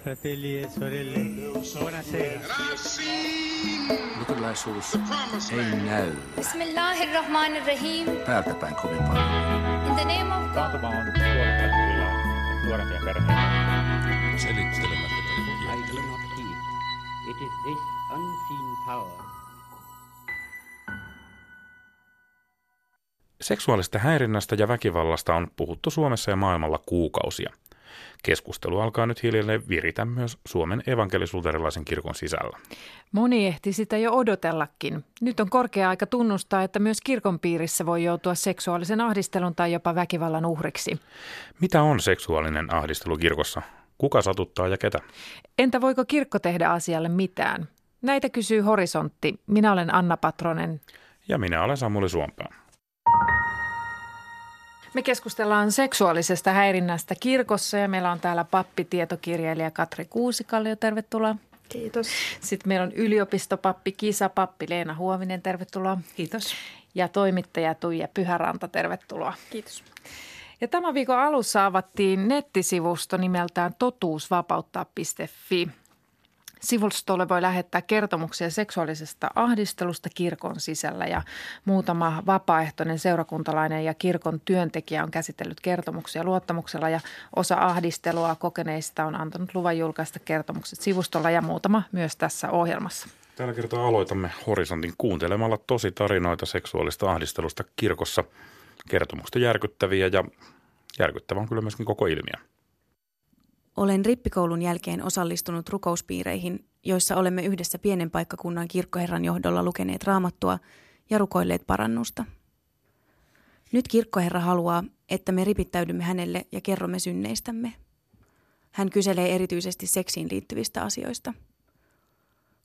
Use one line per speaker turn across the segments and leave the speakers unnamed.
fratelli e sorelle, buonasera.
Luterilaisuus ei näy
Bismillahirrahmanirrahim.
päältä päin kovin paljon.
In the name of God.
On nuorempia perheitä.
Selittelemättä
I do not heed. It is this unseen power
Seksuaalista häirinnästä ja väkivallasta on puhuttu Suomessa ja maailmalla kuukausia. Keskustelu alkaa nyt hiljalleen viritä myös Suomen evankelisuuterilaisen kirkon sisällä.
Moni ehti sitä jo odotellakin. Nyt on korkea aika tunnustaa, että myös kirkon piirissä voi joutua seksuaalisen ahdistelun tai jopa väkivallan uhriksi.
Mitä on seksuaalinen ahdistelu kirkossa? Kuka satuttaa ja ketä?
Entä voiko kirkko tehdä asialle mitään? Näitä kysyy Horisontti. Minä olen Anna Patronen.
Ja minä olen Samuli Suompää.
Me keskustellaan seksuaalisesta häirinnästä kirkossa ja meillä on täällä pappitietokirjailija Katri Kuusikallio, tervetuloa.
Kiitos.
Sitten meillä on yliopistopappi, kisapappi Leena Huovinen, tervetuloa.
Kiitos.
Ja toimittaja Tuija Pyhäranta, tervetuloa.
Kiitos.
Ja tämän viikon alussa avattiin nettisivusto nimeltään totuusvapauttaa.fi. Sivustolle voi lähettää kertomuksia seksuaalisesta ahdistelusta kirkon sisällä ja muutama vapaaehtoinen seurakuntalainen ja kirkon työntekijä on käsitellyt kertomuksia luottamuksella ja osa ahdistelua kokeneista on antanut luvan julkaista kertomukset sivustolla ja muutama myös tässä ohjelmassa.
Tällä kertaa aloitamme Horisontin kuuntelemalla tosi tarinoita seksuaalista ahdistelusta kirkossa. Kertomukset järkyttäviä ja järkyttävä on kyllä myöskin koko ilmiö.
Olen rippikoulun jälkeen osallistunut rukouspiireihin, joissa olemme yhdessä pienen paikkakunnan kirkkoherran johdolla lukeneet raamattua ja rukoilleet parannusta. Nyt kirkkoherra haluaa, että me ripittäydymme hänelle ja kerromme synneistämme. Hän kyselee erityisesti seksiin liittyvistä asioista.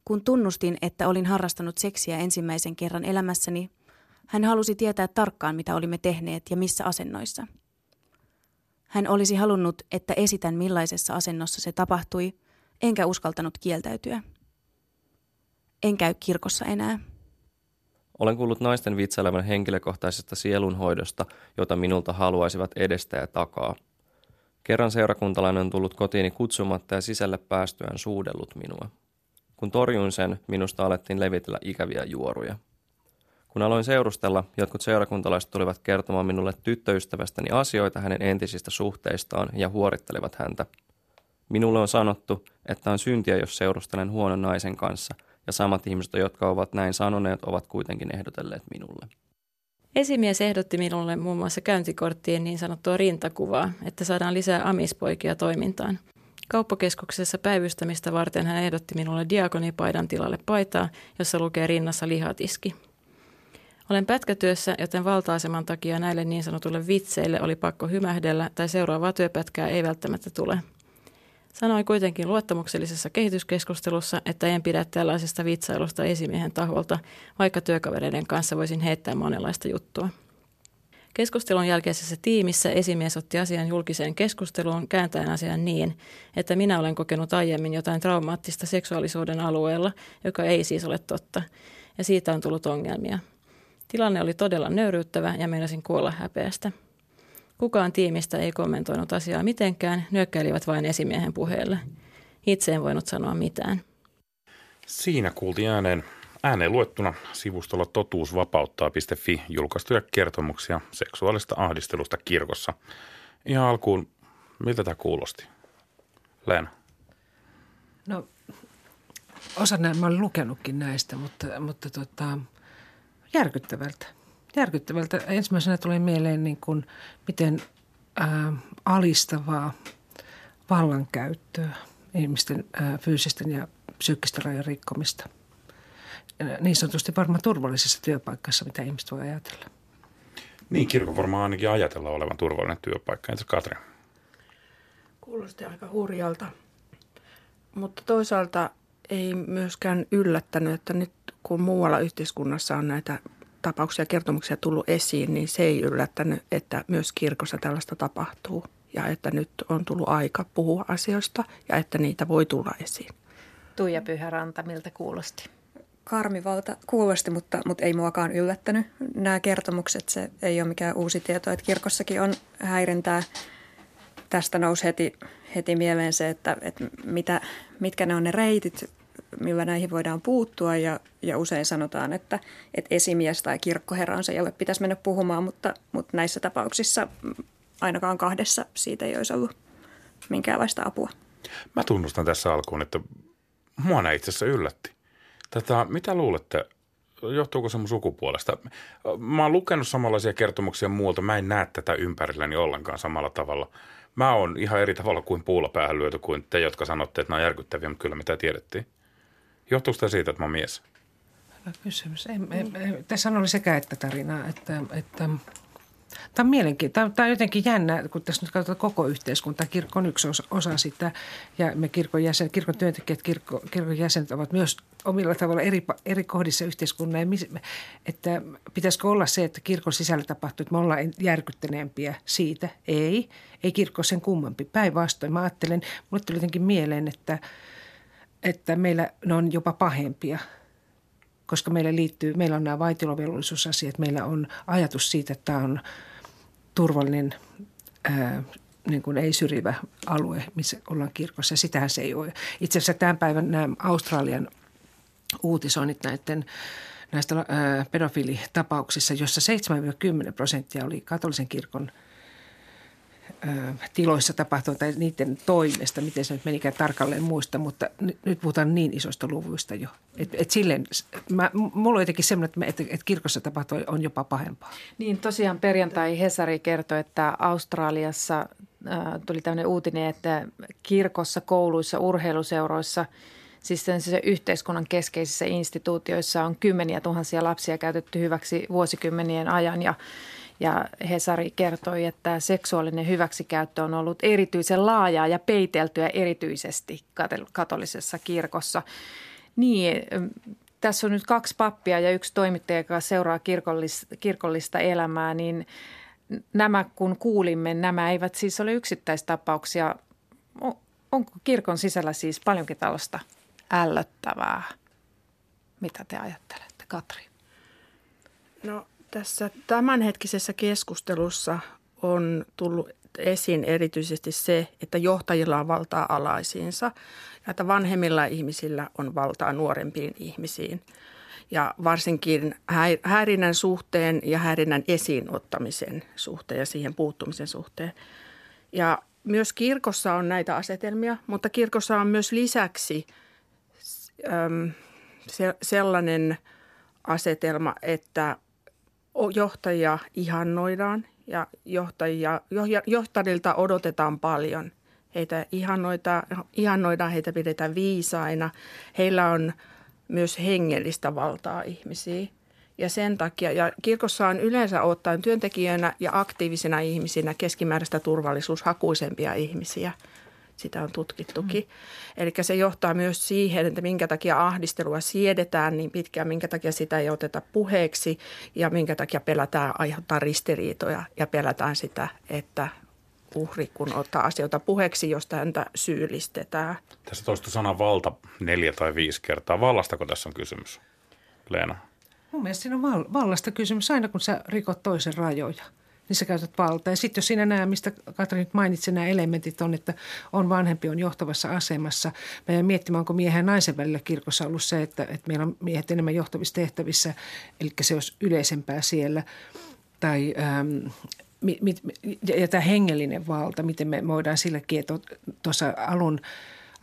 Kun tunnustin, että olin harrastanut seksiä ensimmäisen kerran elämässäni, hän halusi tietää tarkkaan, mitä olimme tehneet ja missä asennoissa – hän olisi halunnut, että esitän millaisessa asennossa se tapahtui, enkä uskaltanut kieltäytyä. En käy kirkossa enää.
Olen kuullut naisten vitsailevan henkilökohtaisesta sielunhoidosta, jota minulta haluaisivat edestä ja takaa. Kerran seurakuntalainen on tullut kotiini kutsumatta ja sisälle päästyään suudellut minua. Kun torjuin sen, minusta alettiin levitellä ikäviä juoruja. Kun aloin seurustella, jotkut seurakuntalaiset tulivat kertomaan minulle tyttöystävästäni asioita hänen entisistä suhteistaan ja huorittelevat häntä. Minulle on sanottu, että on syntiä, jos seurustelen huonon naisen kanssa, ja samat ihmiset, jotka ovat näin sanoneet, ovat kuitenkin ehdotelleet minulle.
Esimies ehdotti minulle muun muassa käyntikorttien niin sanottua rintakuvaa, että saadaan lisää amispoikia toimintaan. Kauppakeskuksessa päivystämistä varten hän ehdotti minulle diakonipaidan tilalle paitaa, jossa lukee rinnassa lihatiski. Olen pätkätyössä, joten valta-aseman takia näille niin sanotulle vitseille oli pakko hymähdellä tai seuraavaa työpätkää ei välttämättä tule. Sanoin kuitenkin luottamuksellisessa kehityskeskustelussa, että en pidä tällaisesta vitsailusta esimiehen taholta, vaikka työkavereiden kanssa voisin heittää monenlaista juttua. Keskustelun jälkeisessä tiimissä esimies otti asian julkiseen keskusteluun kääntäen asian niin, että minä olen kokenut aiemmin jotain traumaattista seksuaalisuuden alueella, joka ei siis ole totta, ja siitä on tullut ongelmia – Tilanne oli todella nöyryyttävä ja meinasin kuolla häpeästä. Kukaan tiimistä ei kommentoinut asiaa mitenkään, nyökkäilivät vain esimiehen puheelle. Itse en voinut sanoa mitään.
Siinä kuultiin ääneen, ääneen luettuna sivustolla totuusvapauttaa.fi julkaistuja kertomuksia seksuaalista ahdistelusta kirkossa. Ihan alkuun, miltä tämä kuulosti? Leena.
No, osa näin, mä olen lukenutkin näistä, mutta, mutta tota, järkyttävältä. Järkyttävältä. Ensimmäisenä tuli mieleen, niin kuin, miten ää, alistavaa vallankäyttöä, ihmisten ää, fyysisten ja psyykkisten rajojen rikkomista. Niin sanotusti varmaan turvallisessa työpaikassa, mitä ihmiset voi ajatella.
Niin, kirkon varmaan ainakin ajatella olevan turvallinen työpaikka. Entä Katri?
Kuulosti aika hurjalta. Mutta toisaalta ei myöskään yllättänyt, että nyt kun muualla yhteiskunnassa on näitä tapauksia ja kertomuksia tullut esiin, niin se ei yllättänyt, että myös kirkossa tällaista tapahtuu ja että nyt on tullut aika puhua asioista ja että niitä voi tulla esiin.
Tuija Pyhäranta, miltä kuulosti?
Karmivalta kuulosti, mutta, mutta ei muakaan yllättänyt. Nämä kertomukset, se ei ole mikään uusi tieto, että kirkossakin on häirintää tästä nousi heti, heti mieleen se, että, että mitä, mitkä ne on ne reitit, millä näihin voidaan puuttua ja, ja usein sanotaan, että, että esimies tai kirkkoherra on se, jolle pitäisi mennä puhumaan, mutta, mutta näissä tapauksissa ainakaan kahdessa siitä ei olisi ollut minkäänlaista apua.
Mä tunnustan tässä alkuun, että mua näin itse asiassa yllätti. Tätä, mitä luulette, johtuuko se mun sukupuolesta? Mä oon lukenut samanlaisia kertomuksia muualta. Mä en näe tätä ympärilläni ollenkaan samalla tavalla. Mä oon ihan eri tavalla kuin puulla päähän lyöty kuin te, jotka sanotte, että nämä on järkyttäviä, mutta kyllä mitä tiedettiin. Johtuuko tämä siitä, että mä oon mies?
Hyvä kysymys. En, en, en, tässä oli sekä että tarinaa, että, että Tämä on mielenkiintoista. Tämä on jotenkin jännä, kun tässä nyt katsotaan koko yhteiskunta. Kirkko on yksi osa, sitä ja me kirkon, jäsen, kirkon työntekijät, kirkko, kirkon jäsenet ovat myös omilla tavalla eri, eri kohdissa yhteiskunnan. Että pitäisikö olla se, että kirkon sisällä tapahtuu, että me ollaan järkyttäneempiä siitä? Ei. Ei kirkko sen kummempi. Päinvastoin. Mä ajattelen, mulle tuli jotenkin mieleen, että, että meillä ne on jopa pahempia – koska meillä liittyy, meillä on nämä vaitilovelvollisuusasiat, meillä on ajatus siitä, että tämä on turvallinen, ää, niin kuin ei syrjivä alue, missä ollaan kirkossa. Sitähän se ei ole. Itse asiassa tämän päivän nämä Australian uutisoinnit näiden näistä ää, pedofilitapauksissa, jossa 7-10 prosenttia oli katolisen kirkon – tiloissa tapahtunut tai niiden toimesta, miten se nyt menikään tarkalleen muista, mutta nyt, puhutaan niin isoista luvuista jo. Et, et silleen, mä, mulla on jotenkin semmoinen, että, että, kirkossa tapahtuu on jopa pahempaa.
Niin tosiaan perjantai Hesari kertoi, että Australiassa äh, tuli tämmöinen uutinen, että kirkossa, kouluissa, urheiluseuroissa – siis yhteiskunnan keskeisissä instituutioissa on kymmeniä tuhansia lapsia käytetty hyväksi vuosikymmenien ajan ja ja Hesari kertoi, että seksuaalinen hyväksikäyttö on ollut erityisen laajaa ja peiteltyä erityisesti katolisessa kirkossa. Niin, tässä on nyt kaksi pappia ja yksi toimittaja, joka seuraa kirkollista, kirkollista elämää, niin nämä kun kuulimme, nämä eivät siis ole yksittäistapauksia. Onko kirkon sisällä siis paljonkin tällaista ällöttävää? Mitä te ajattelette, Katri?
No tässä tämänhetkisessä keskustelussa on tullut esiin erityisesti se, että johtajilla on valtaa alaisiinsa ja että vanhemmilla ihmisillä on valtaa nuorempiin ihmisiin. Ja varsinkin häirinnän suhteen ja häirinnän esiin ottamisen suhteen ja siihen puuttumisen suhteen. Ja myös kirkossa on näitä asetelmia, mutta kirkossa on myös lisäksi se, sellainen asetelma, että johtajia ihannoidaan ja johtajia, johtajilta odotetaan paljon. Heitä ihannoita, ihannoidaan, heitä pidetään viisaina. Heillä on myös hengellistä valtaa ihmisiä. Ja sen takia, ja kirkossa on yleensä ottaen työntekijöinä ja aktiivisina ihmisinä keskimääräistä turvallisuushakuisempia ihmisiä – sitä on tutkittukin. Mm. Eli se johtaa myös siihen, että minkä takia ahdistelua siedetään niin pitkään, minkä takia sitä ei oteta puheeksi ja minkä takia pelätään aiheuttaa ristiriitoja ja pelätään sitä, että uhri, kun ottaa asioita puheeksi, josta häntä syyllistetään.
Tässä toista sana valta neljä tai viisi kertaa. Vallastako tässä on kysymys, Leena?
Mun mielestä siinä on vallasta kysymys aina, kun sä rikot toisen rajoja – niin sä käytät valtaa. Ja sitten jos siinä nämä, mistä Katri nyt mainitsi, nämä elementit on, että on vanhempi, on johtavassa asemassa. Mä jäin miettimään, onko miehen ja naisen välillä kirkossa ollut se, että, että meillä on miehet enemmän johtavissa tehtävissä, eli se olisi yleisempää siellä. Tai ähm, mit, mit, ja, ja tämä hengellinen valta, miten me voidaan silläkin, että tuossa alun –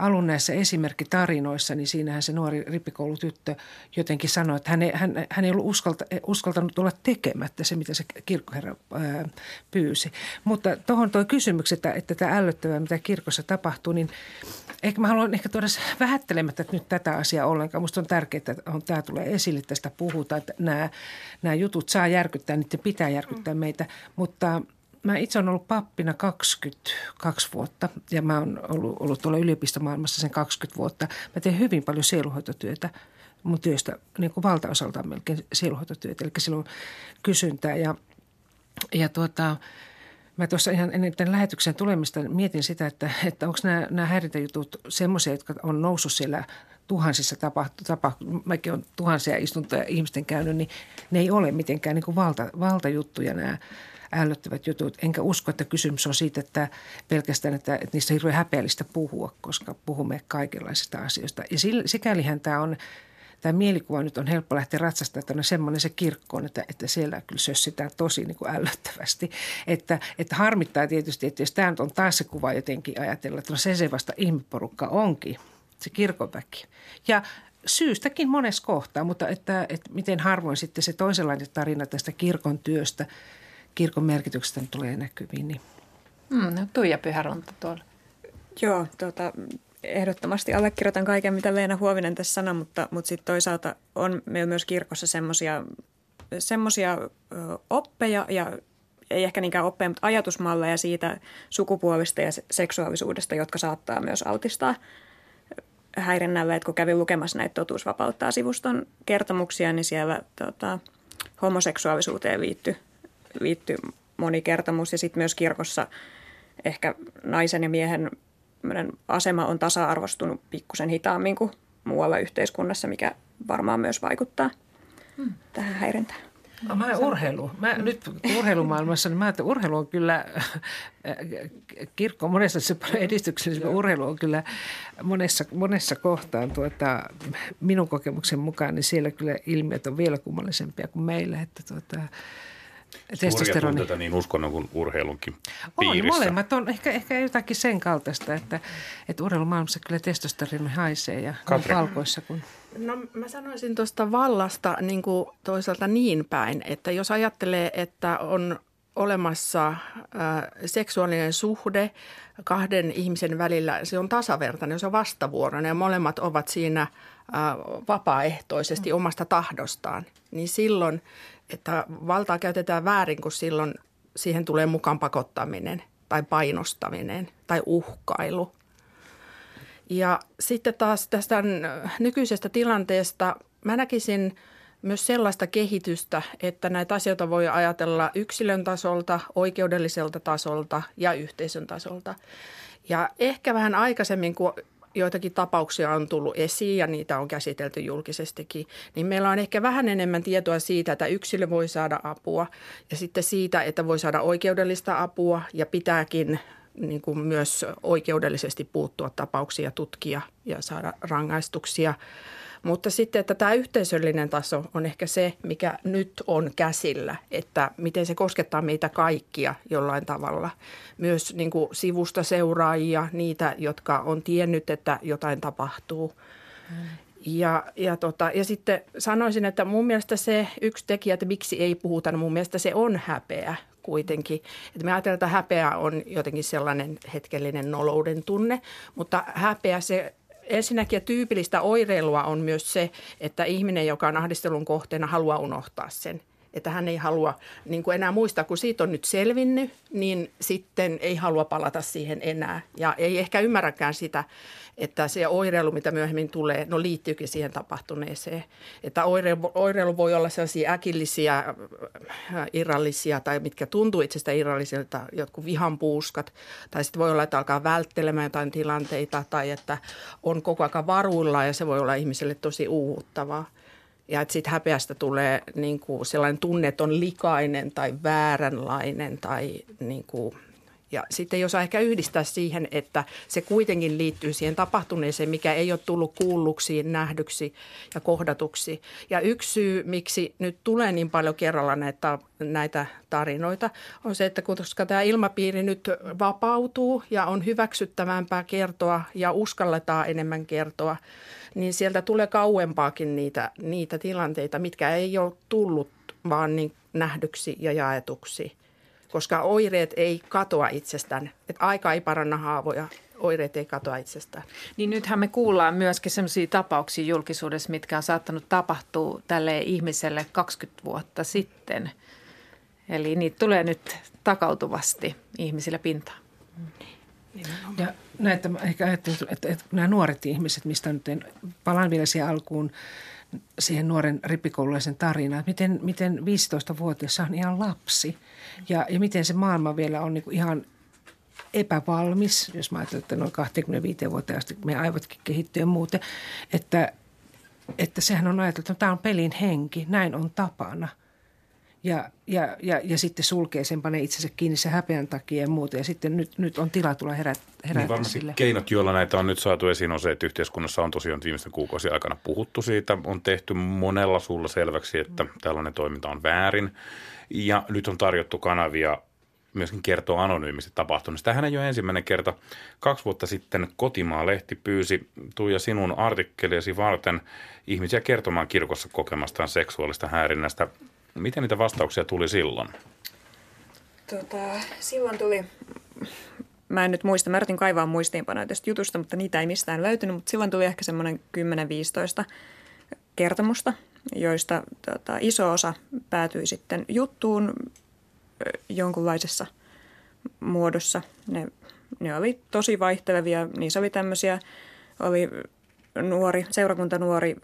alun näissä esimerkkitarinoissa, niin siinähän se nuori rippikoulutyttö jotenkin sanoi, että hän ei, hän, hän ei ollut uskalta, uskaltanut olla tekemättä se, mitä se kirkkoherra ää, pyysi. Mutta tuohon tuo kysymys, että, että tämä ällöttävää, mitä kirkossa tapahtuu, niin ehkä mä haluan ehkä tuoda vähättelemättä nyt tätä asiaa ollenkaan. Minusta on tärkeää, että on, tämä tulee esille, tästä puhutaan, että nämä, nämä jutut saa järkyttää, niiden pitää järkyttää meitä, mutta – mä itse olen ollut pappina 22 vuotta ja mä oon ollut, ollut tuolla yliopistomaailmassa sen 20 vuotta. Mä teen hyvin paljon sieluhoitotyötä mun työstä, niin kuin valtaosalta melkein sieluhoitotyötä, eli silloin kysyntää ja, ja tuota, Mä tuossa ihan ennen tämän lähetyksen tulemista mietin sitä, että, että onko nämä, nämä häirintäjutut semmoisia, jotka on noussut siellä tuhansissa tapahtu, tapahtu, mäkin olen tuhansia istuntoja ihmisten käynyt, niin ne ei ole mitenkään niin kuin valta, valtajuttuja nämä ällöttävät jutut. Enkä usko, että kysymys on siitä, että pelkästään, että, että niistä on hirveän häpeällistä puhua, koska puhumme kaikenlaisista asioista. Ja sikälihän tämä on tämä mielikuva nyt on helppo lähteä ratsastamaan, on semmoinen se kirkko on, että, että siellä kyllä sössitään tosi niin kuin ällöttävästi. Että, että harmittaa tietysti, että jos tämä on taas se kuva jotenkin ajatella, että no se se vasta ihmiporukka onkin, se kirkonväki. Ja syystäkin monessa kohtaa, mutta että, että miten harvoin sitten se toisenlainen tarina tästä kirkon työstä, kirkon merkityksestä tulee näkyviin. Niin.
Mm, no Tuija Pyhärunta tuolla.
Joo, tuota, ehdottomasti allekirjoitan kaiken, mitä Leena Huovinen tässä sanoi, mutta, mutta sitten toisaalta on meillä myös kirkossa semmoisia oppeja ja ei ehkä niinkään oppeja, mutta ajatusmalleja siitä sukupuolista ja seksuaalisuudesta, jotka saattaa myös altistaa häirinnälle. Että kun kävin lukemassa näitä totuusvapauttaa sivuston kertomuksia, niin siellä tota, homoseksuaalisuuteen liittyy liitty moni kertomus ja sitten myös kirkossa ehkä naisen ja miehen asema on tasa-arvostunut pikkusen hitaammin kuin muualla yhteiskunnassa, mikä varmaan myös vaikuttaa hmm. tähän häirintään.
No, mä urheilu. Mä nyt urheilumaailmassa, niin mä että urheilu on kyllä, kirkko on monessa se edistyksessä, urheilu on kyllä monessa, monessa kohtaan tuota, minun kokemuksen mukaan, niin siellä kyllä ilmiöt on vielä kummallisempia kuin meillä. Että tuota,
testosteroni. Suuria niin uskonnon kuin urheilunkin piirissä.
On, molemmat on ehkä, ehkä jotakin sen kaltaista, että, että urheilumaailmassa kyllä testosteroni haisee ja Katri. palkoissa. Kun...
No mä sanoisin tuosta vallasta niin kuin toisaalta niin päin, että jos ajattelee, että on olemassa äh, seksuaalinen suhde kahden ihmisen välillä, se on tasavertainen, se on vastavuoroinen ja molemmat ovat siinä äh, vapaaehtoisesti mm. omasta tahdostaan, niin silloin – että valtaa käytetään väärin, kun silloin siihen tulee mukaan pakottaminen tai painostaminen tai uhkailu. Ja sitten taas tästä nykyisestä tilanteesta mä näkisin myös sellaista kehitystä, että näitä asioita voi ajatella yksilön tasolta, oikeudelliselta tasolta ja yhteisön tasolta. Ja ehkä vähän aikaisemmin, kun joitakin tapauksia on tullut esiin ja niitä on käsitelty julkisestikin, niin meillä on ehkä vähän enemmän tietoa siitä, että yksilö voi saada apua ja sitten siitä, että voi saada oikeudellista apua ja pitääkin niin kuin myös oikeudellisesti puuttua tapauksia, tutkia ja saada rangaistuksia. Mutta sitten, että tämä yhteisöllinen taso on ehkä se, mikä nyt on käsillä, että miten se koskettaa meitä kaikkia jollain tavalla. Myös niin kuin sivusta seuraajia, niitä, jotka on tiennyt, että jotain tapahtuu. Mm. Ja, ja, tota, ja sitten sanoisin, että mun mielestä se yksi tekijä, että miksi ei puhuta, niin mun mielestä se on häpeä kuitenkin. Että me ajatellaan, että häpeä on jotenkin sellainen hetkellinen nolouden tunne, mutta häpeä se ensinnäkin tyypillistä oireilua on myös se, että ihminen, joka on ahdistelun kohteena, haluaa unohtaa sen. Että hän ei halua niin kuin enää muistaa, kun siitä on nyt selvinnyt, niin sitten ei halua palata siihen enää. Ja ei ehkä ymmärräkään sitä, että se oireilu, mitä myöhemmin tulee, no liittyykin siihen tapahtuneeseen. Että oireilu, oireilu voi olla sellaisia äkillisiä, äh, irrallisia tai mitkä tuntuu itsestä irrallisilta, jotkut vihanpuuskat. Tai sitten voi olla, että alkaa välttelemään jotain tilanteita tai että on koko ajan varuilla ja se voi olla ihmiselle tosi uuvuttavaa. Ja että sitten häpeästä tulee niin kuin sellainen tunne, että on likainen tai vääränlainen tai niin kuin ja sitten jos ehkä yhdistää siihen, että se kuitenkin liittyy siihen tapahtuneeseen, mikä ei ole tullut kuulluksi, nähdyksi ja kohdatuksi. Ja yksi syy, miksi nyt tulee niin paljon kerralla näitä, näitä tarinoita, on se, että koska tämä ilmapiiri nyt vapautuu ja on hyväksyttävämpää kertoa ja uskalletaan enemmän kertoa, niin sieltä tulee kauempaakin niitä, niitä tilanteita, mitkä ei ole tullut vaan niin nähdyksi ja jaetuksi – koska oireet ei katoa itsestään. Et aika ei paranna haavoja, oireet ei katoa itsestään.
Niin nythän me kuullaan myöskin sellaisia tapauksia julkisuudessa, mitkä on saattanut tapahtua tälle ihmiselle 20 vuotta sitten. Eli niitä tulee nyt takautuvasti ihmisille pintaan.
Ja näitä ehkä ajattelin, että, että nämä nuoret ihmiset, mistä nyt en, palaan vielä siihen alkuun, siihen nuoren rippikoululaisen tarinaan, että miten, miten 15-vuotias on ihan lapsi. Ja, ja miten se maailma vielä on niin ihan epävalmis, jos mä ajattelen, että noin 25 vuotta asti meidän aivotkin kehittyy ja muuten, että, että sehän on ajateltu, että tämä on pelin henki, näin on tapana. Ja, ja, ja, ja sitten sulkee sen, panee itsensä kiinni se häpeän takia ja muuta. Ja sitten nyt, nyt on tila tulla herät, herätä
niin varmasti
sille.
keinot, joilla näitä on nyt saatu esiin, on se, että yhteiskunnassa on tosiaan viimeisten kuukausien aikana puhuttu siitä. On tehty monella sulla selväksi, että tällainen toiminta on väärin. Ja nyt on tarjottu kanavia myöskin kertoa anonyymisti tapahtumista. Tähän ei ole ensimmäinen kerta. Kaksi vuotta sitten Kotimaa-lehti pyysi Tuija sinun artikkeliasi varten ihmisiä kertomaan kirkossa kokemastaan seksuaalista häirinnästä. Miten niitä vastauksia tuli silloin?
Tota, silloin tuli, mä en nyt muista, mä yritin kaivaa muistiinpanoja tästä jutusta, mutta niitä ei mistään löytynyt, mutta silloin tuli ehkä semmoinen 10-15 kertomusta, joista tota, iso osa päätyi sitten juttuun jonkunlaisessa muodossa. Ne, ne oli tosi vaihtelevia, niissä oli tämmöisiä, oli nuori, seurakuntanuori,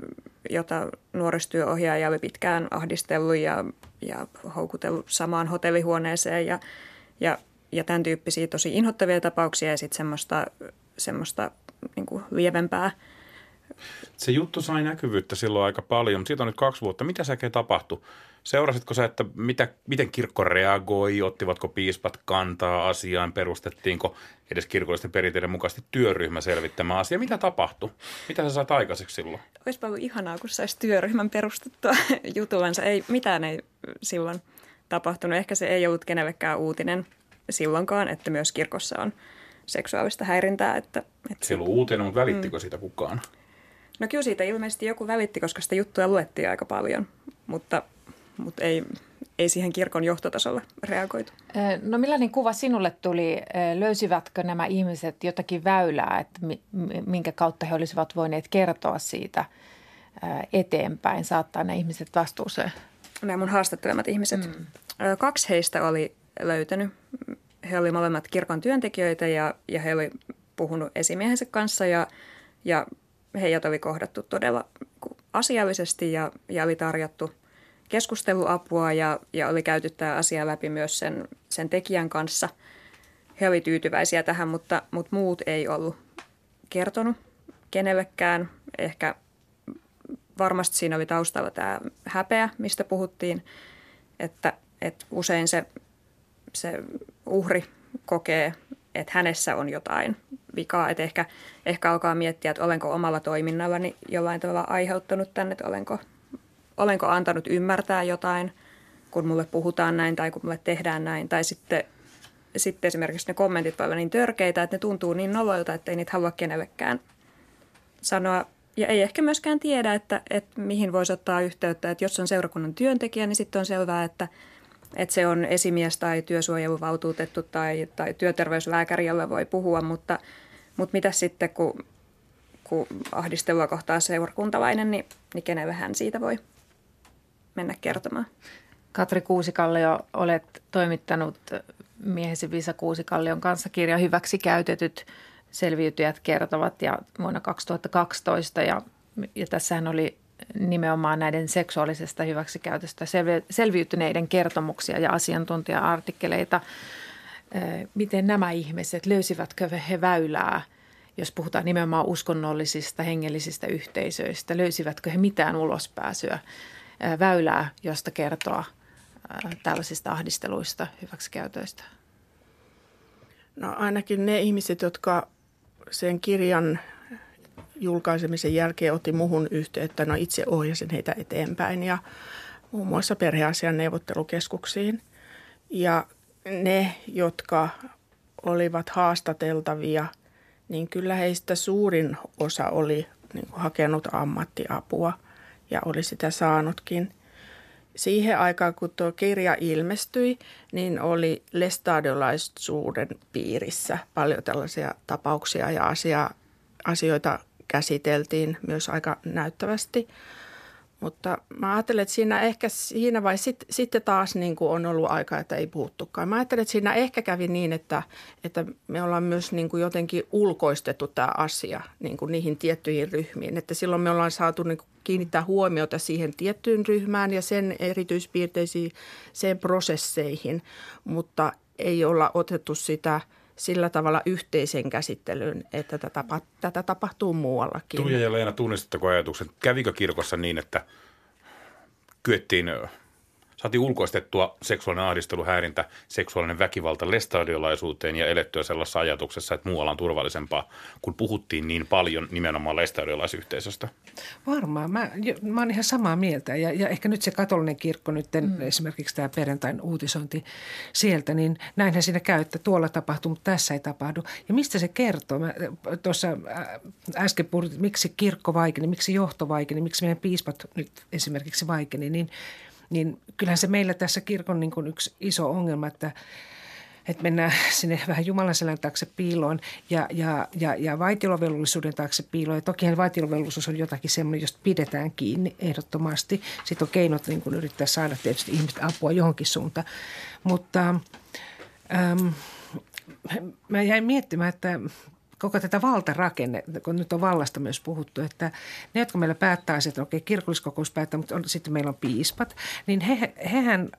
jota nuorisotyöohjaaja oli pitkään ahdistellut ja, ja houkutellut samaan hotellihuoneeseen ja, ja, ja tämän tyyppisiä tosi inhottavia tapauksia ja sitten semmoista, semmoista niin kuin lievempää.
Se juttu sai näkyvyyttä silloin aika paljon, siitä on nyt kaksi vuotta. Mitä se oikein tapahtui? Seurasitko sä, että mitä, miten kirkko reagoi, ottivatko piispat kantaa asiaan, perustettiinko edes kirkollisten perinteiden mukaisesti työryhmä selvittämään asiaa? Mitä tapahtui? Mitä sä sait aikaiseksi silloin?
Olisi ollut ihanaa, kun saisi työryhmän perustettua jutullansa. Ei, mitään ei silloin tapahtunut. Ehkä se ei ollut kenellekään uutinen silloinkaan, että myös kirkossa on seksuaalista häirintää. Että, että
se ei ollut uutinen, mutta välittikö mm. siitä kukaan?
No kyllä siitä ilmeisesti joku välitti, koska sitä juttuja luettiin aika paljon, mutta, mutta ei, ei siihen kirkon johtotasolla reagoitu.
No millainen kuva sinulle tuli? Löysivätkö nämä ihmiset jotakin väylää, että minkä kautta he olisivat voineet kertoa siitä eteenpäin, saattaa ne ihmiset vastuuseen?
Nämä mun haastattelemat ihmiset. Mm. Kaksi heistä oli löytänyt. He olivat molemmat kirkon työntekijöitä ja, ja he olivat puhunut esimiehensä kanssa ja, ja heidät oli kohdattu todella asiallisesti ja, ja oli tarjottu keskusteluapua ja, ja oli käyty tämä asia läpi myös sen, sen tekijän kanssa. He olivat tyytyväisiä tähän, mutta, mutta muut ei ollut kertonut kenellekään. Ehkä varmasti siinä oli taustalla tämä häpeä, mistä puhuttiin, että, että usein se, se uhri kokee, että hänessä on jotain vikaa. Että ehkä, ehkä alkaa miettiä, että olenko omalla toiminnallani jollain tavalla aiheuttanut tänne, että olenko, olenko antanut ymmärtää jotain, kun mulle puhutaan näin tai kun mulle tehdään näin. Tai sitten, sitten esimerkiksi ne kommentit voi olla niin törkeitä, että ne tuntuu niin noloilta, että ei niitä halua kenellekään sanoa. Ja ei ehkä myöskään tiedä, että, että mihin voisi ottaa yhteyttä. Että jos on seurakunnan työntekijä, niin sitten on selvää, että – että se on esimies tai työsuojeluvaltuutettu tai, tai työterveyslääkäri, jolla voi puhua, mutta, mutta mitä sitten, kun, kun ahdistelua kohtaa seurakuntalainen, niin, niin kenelle hän siitä voi mennä kertomaan?
Katri Kuusikallio, olet toimittanut miehesi Visa Kuusikallion kanssa kirja Hyväksi käytetyt selviytyjät kertovat ja vuonna 2012 ja, ja tässähän oli nimenomaan näiden seksuaalisesta hyväksikäytöstä selviytyneiden kertomuksia ja asiantuntija-artikkeleita. Miten nämä ihmiset, löysivätkö he väylää, jos puhutaan nimenomaan uskonnollisista, hengellisistä yhteisöistä, löysivätkö he mitään ulospääsyä, väylää, josta kertoa tällaisista ahdisteluista, hyväksikäytöistä?
No ainakin ne ihmiset, jotka sen kirjan julkaisemisen jälkeen otti muhun yhteyttä. No itse ohjasin heitä eteenpäin ja muun muassa perheasian neuvottelukeskuksiin. Ja ne, jotka olivat haastateltavia, niin kyllä heistä suurin osa oli niin kuin hakenut ammattiapua ja oli sitä saanutkin. Siihen aikaan, kun tuo kirja ilmestyi, niin oli lestadiolaisuuden piirissä paljon tällaisia tapauksia ja asia, asioita käsiteltiin myös aika näyttävästi. Mutta mä ajattelen, että siinä ehkä siinä vai sit, sitten taas niin kuin on ollut aika, että ei puhuttukaan. Mä ajattelen, että siinä ehkä kävi niin, että, että me ollaan myös niin kuin jotenkin ulkoistettu tämä asia niin kuin niihin tiettyihin ryhmiin. Että silloin me ollaan saatu niin kuin kiinnittää huomiota siihen tiettyyn ryhmään ja sen erityispiirteisiin, sen prosesseihin, mutta ei olla otettu sitä – sillä tavalla yhteisen käsittelyyn, että tätä, tätä tapahtuu muuallakin.
Tuija ja Leena, tunnistatteko ajatuksen, kävikö kirkossa niin, että kyettiin saatiin ulkoistettua seksuaalinen ahdistelu, häirintä, seksuaalinen väkivalta lestadiolaisuuteen ja elettyä sellaisessa ajatuksessa, että muualla on turvallisempaa, kun puhuttiin niin paljon nimenomaan lestadiolaisyhteisöstä?
Varmaan. Mä, mä oon ihan samaa mieltä ja, ja ehkä nyt se katolinen kirkko nyt mm. esimerkiksi tämä perjantain uutisointi sieltä, niin näinhän siinä käy, että tuolla tapahtuu, mutta tässä ei tapahdu. Ja mistä se kertoo? Mä tuossa äsken puhuin, miksi kirkko vaikeni, miksi johto vaikeni, miksi meidän piispat nyt esimerkiksi vaikeni, niin, niin kyllähän se meillä tässä kirkon niin kuin yksi iso ongelma, että että mennään sinne vähän Jumalan selän taakse piiloon ja, ja, ja, ja vaitiolovelvollisuuden taakse piiloon. Ja tokihan vaitiolovelvollisuus on jotakin semmoinen, josta pidetään kiinni ehdottomasti. Sitten on keinot niin kun yrittää saada tietysti ihmiset apua johonkin suuntaan. Mutta äm, mä jäin miettimään, että koko tätä valtarakenne, kun nyt on vallasta myös puhuttu, että ne, jotka meillä päättää että okei, kirkolliskokous päättää, mutta on, sitten meillä on piispat, niin he, hehän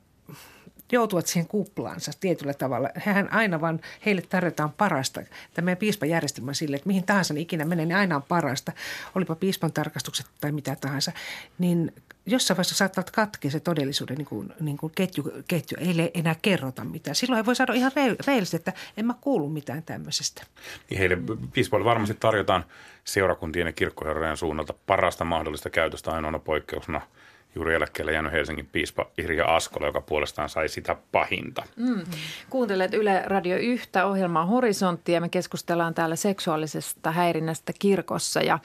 joutuvat siihen kuplaansa tietyllä tavalla. Hehän aina vaan, heille tarjotaan parasta. Tämä meidän piispajärjestelmä sille, että mihin tahansa ne ikinä menee, niin aina on parasta. Olipa piispan tarkastukset tai mitä tahansa. Niin jossain vaiheessa saattaa katkea se todellisuuden niin kuin, niin kuin ketju, ketju, ei enää kerrota mitään. Silloin he voi saada ihan reilisesti, että en mä kuulu mitään tämmöisestä.
Niin heille piispoille varmasti tarjotaan seurakuntien ja kirkkoherrojen suunnalta parasta mahdollista käytöstä ainoana poikkeuksena – juuri eläkkeelle jäänyt Helsingin piispa Irja Askola, joka puolestaan sai sitä pahinta. Mm.
Kuuntelet Yle Radio 1 ohjelmaa Horisontti ja me keskustellaan täällä seksuaalisesta häirinnästä kirkossa ja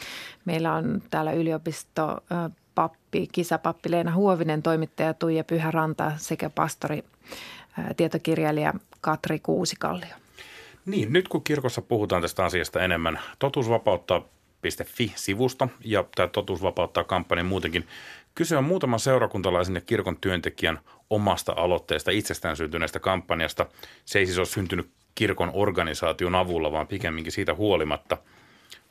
meillä on täällä yliopisto pappi, kisapappi Leena Huovinen, toimittaja Tuija Pyhäranta sekä pastori, tietokirjailija Katri Kuusikallio.
Niin, nyt kun kirkossa puhutaan tästä asiasta enemmän, totuusvapautta.fi-sivusta ja tämä Totuus vapauttaa kampanja muutenkin Kyse on muutaman seurakuntalaisen ja kirkon työntekijän omasta aloitteesta itsestään syntyneestä kampanjasta. Se ei siis ole syntynyt kirkon organisaation avulla, vaan pikemminkin siitä huolimatta.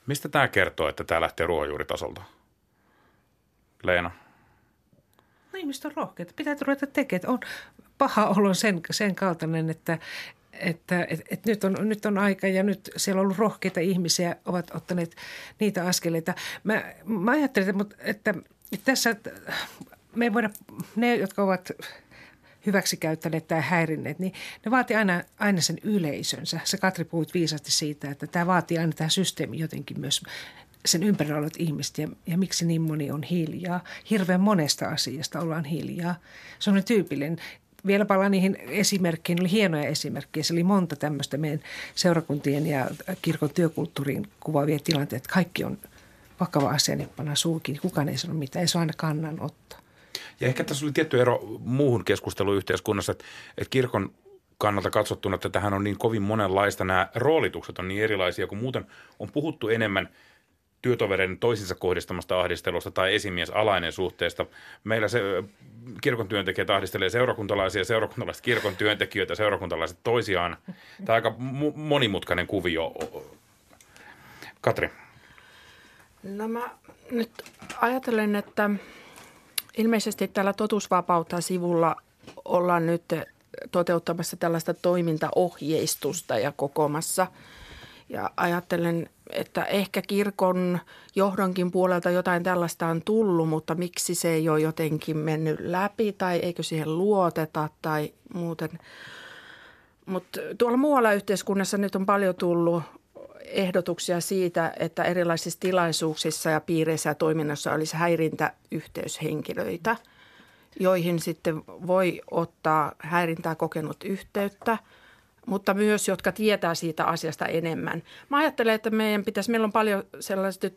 Mistä tämä kertoo, että tämä lähtee ruohonjuuritasolta? Leena?
No ihmiset on rohkeita. Pitää ruveta tekemään. On paha olo sen, sen kaltainen, että, että et, et nyt, on, nyt on aika ja nyt siellä on ollut rohkeita ihmisiä, ovat ottaneet niitä askeleita. Mä, mä ajattelin, että, että tässä me ei voida, ne, jotka ovat hyväksikäyttäneet tai häirinneet, niin ne vaatii aina, aina sen yleisönsä. Se Katri puhuit viisasti siitä, että tämä vaatii aina tämä systeemi jotenkin myös sen ympärillä olevat ihmiset ja, ja miksi niin moni on hiljaa. Hirveän monesta asiasta ollaan hiljaa. Se on tyypillinen. Vielä palaan niihin esimerkkeihin, oli hienoja esimerkkejä. Se oli monta tämmöistä meidän seurakuntien ja kirkon työkulttuuriin kuvaavia tilanteita. Kaikki on – vakava asia, niin pannaan suukin. Kukaan ei sano mitään, ei se ole aina kannanotto.
Ja ehkä tässä oli tietty ero muuhun keskusteluyhteiskunnassa, että, että kirkon kannalta katsottuna, että tähän on niin kovin monenlaista. Nämä roolitukset on niin erilaisia, kun muuten on puhuttu enemmän työtovereiden toisinsa kohdistamasta ahdistelusta tai esimies alainen suhteesta. Meillä se kirkon työntekijät ahdistelee seurakuntalaisia, seurakuntalaiset kirkon työntekijöitä, seurakuntalaiset toisiaan. Tämä on aika monimutkainen kuvio. Katri.
No mä nyt ajattelen, että ilmeisesti tällä totuusvapautta sivulla ollaan nyt toteuttamassa tällaista toimintaohjeistusta ja kokomassa. Ja ajattelen, että ehkä kirkon johdonkin puolelta jotain tällaista on tullut, mutta miksi se ei ole jotenkin mennyt läpi tai eikö siihen luoteta tai muuten. Mutta tuolla muualla yhteiskunnassa nyt on paljon tullut ehdotuksia siitä, että erilaisissa tilaisuuksissa ja piireissä ja toiminnassa olisi häirintäyhteyshenkilöitä, joihin sitten voi ottaa häirintää kokenut yhteyttä, mutta myös jotka tietää siitä asiasta enemmän. Mä ajattelen, että meidän pitäisi, meillä on paljon sellaisia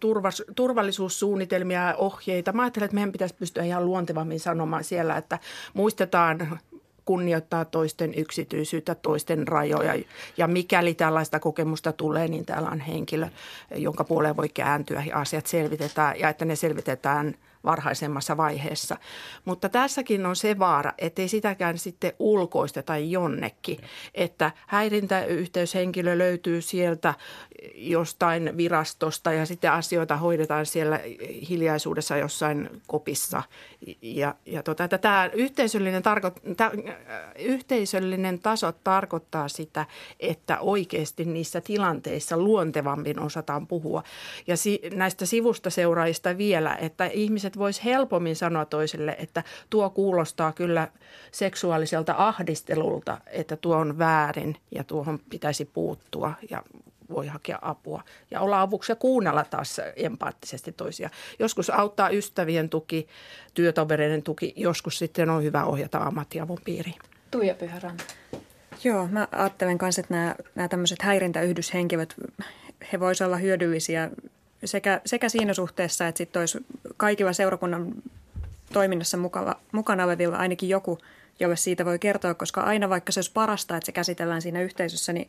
turvallisuussuunnitelmia ja ohjeita. Mä ajattelen, että meidän pitäisi pystyä ihan luontevammin sanomaan siellä, että muistetaan kunnioittaa toisten yksityisyyttä, toisten rajoja. Ja mikäli tällaista kokemusta tulee, niin täällä on henkilö, jonka puoleen voi kääntyä ja asiat selvitetään ja että ne selvitetään – varhaisemmassa vaiheessa. Mutta tässäkin on se vaara, ettei sitäkään sitten ulkoisteta jonnekin, että häirintäyhteyshenkilö löytyy sieltä jostain virastosta ja sitten asioita hoidetaan siellä hiljaisuudessa jossain kopissa. Ja, ja tota, että tämä yhteisöllinen, tarko- tämä yhteisöllinen taso tarkoittaa sitä, että oikeasti niissä tilanteissa luontevammin osataan puhua. Ja si- näistä sivusta seuraajista vielä, että ihmiset että voisi helpommin sanoa toiselle, että tuo kuulostaa kyllä seksuaaliselta ahdistelulta, että tuo on väärin ja tuohon pitäisi puuttua ja voi hakea apua ja olla avuksi ja kuunnella taas empaattisesti toisia. Joskus auttaa ystävien tuki, työtovereiden tuki, joskus sitten on hyvä ohjata ammattiavun piiriin.
Tuija Pyhäranta.
Joo, mä ajattelen myös, että nämä, nämä tämmöiset häirintäyhdyshenkilöt, he voisivat olla hyödyllisiä sekä, sekä siinä suhteessa, että sitten olisi kaikilla seurakunnan toiminnassa mukava, mukana olevilla ainakin joku, jolle siitä voi kertoa, koska aina vaikka se olisi parasta, että se käsitellään siinä yhteisössä, niin,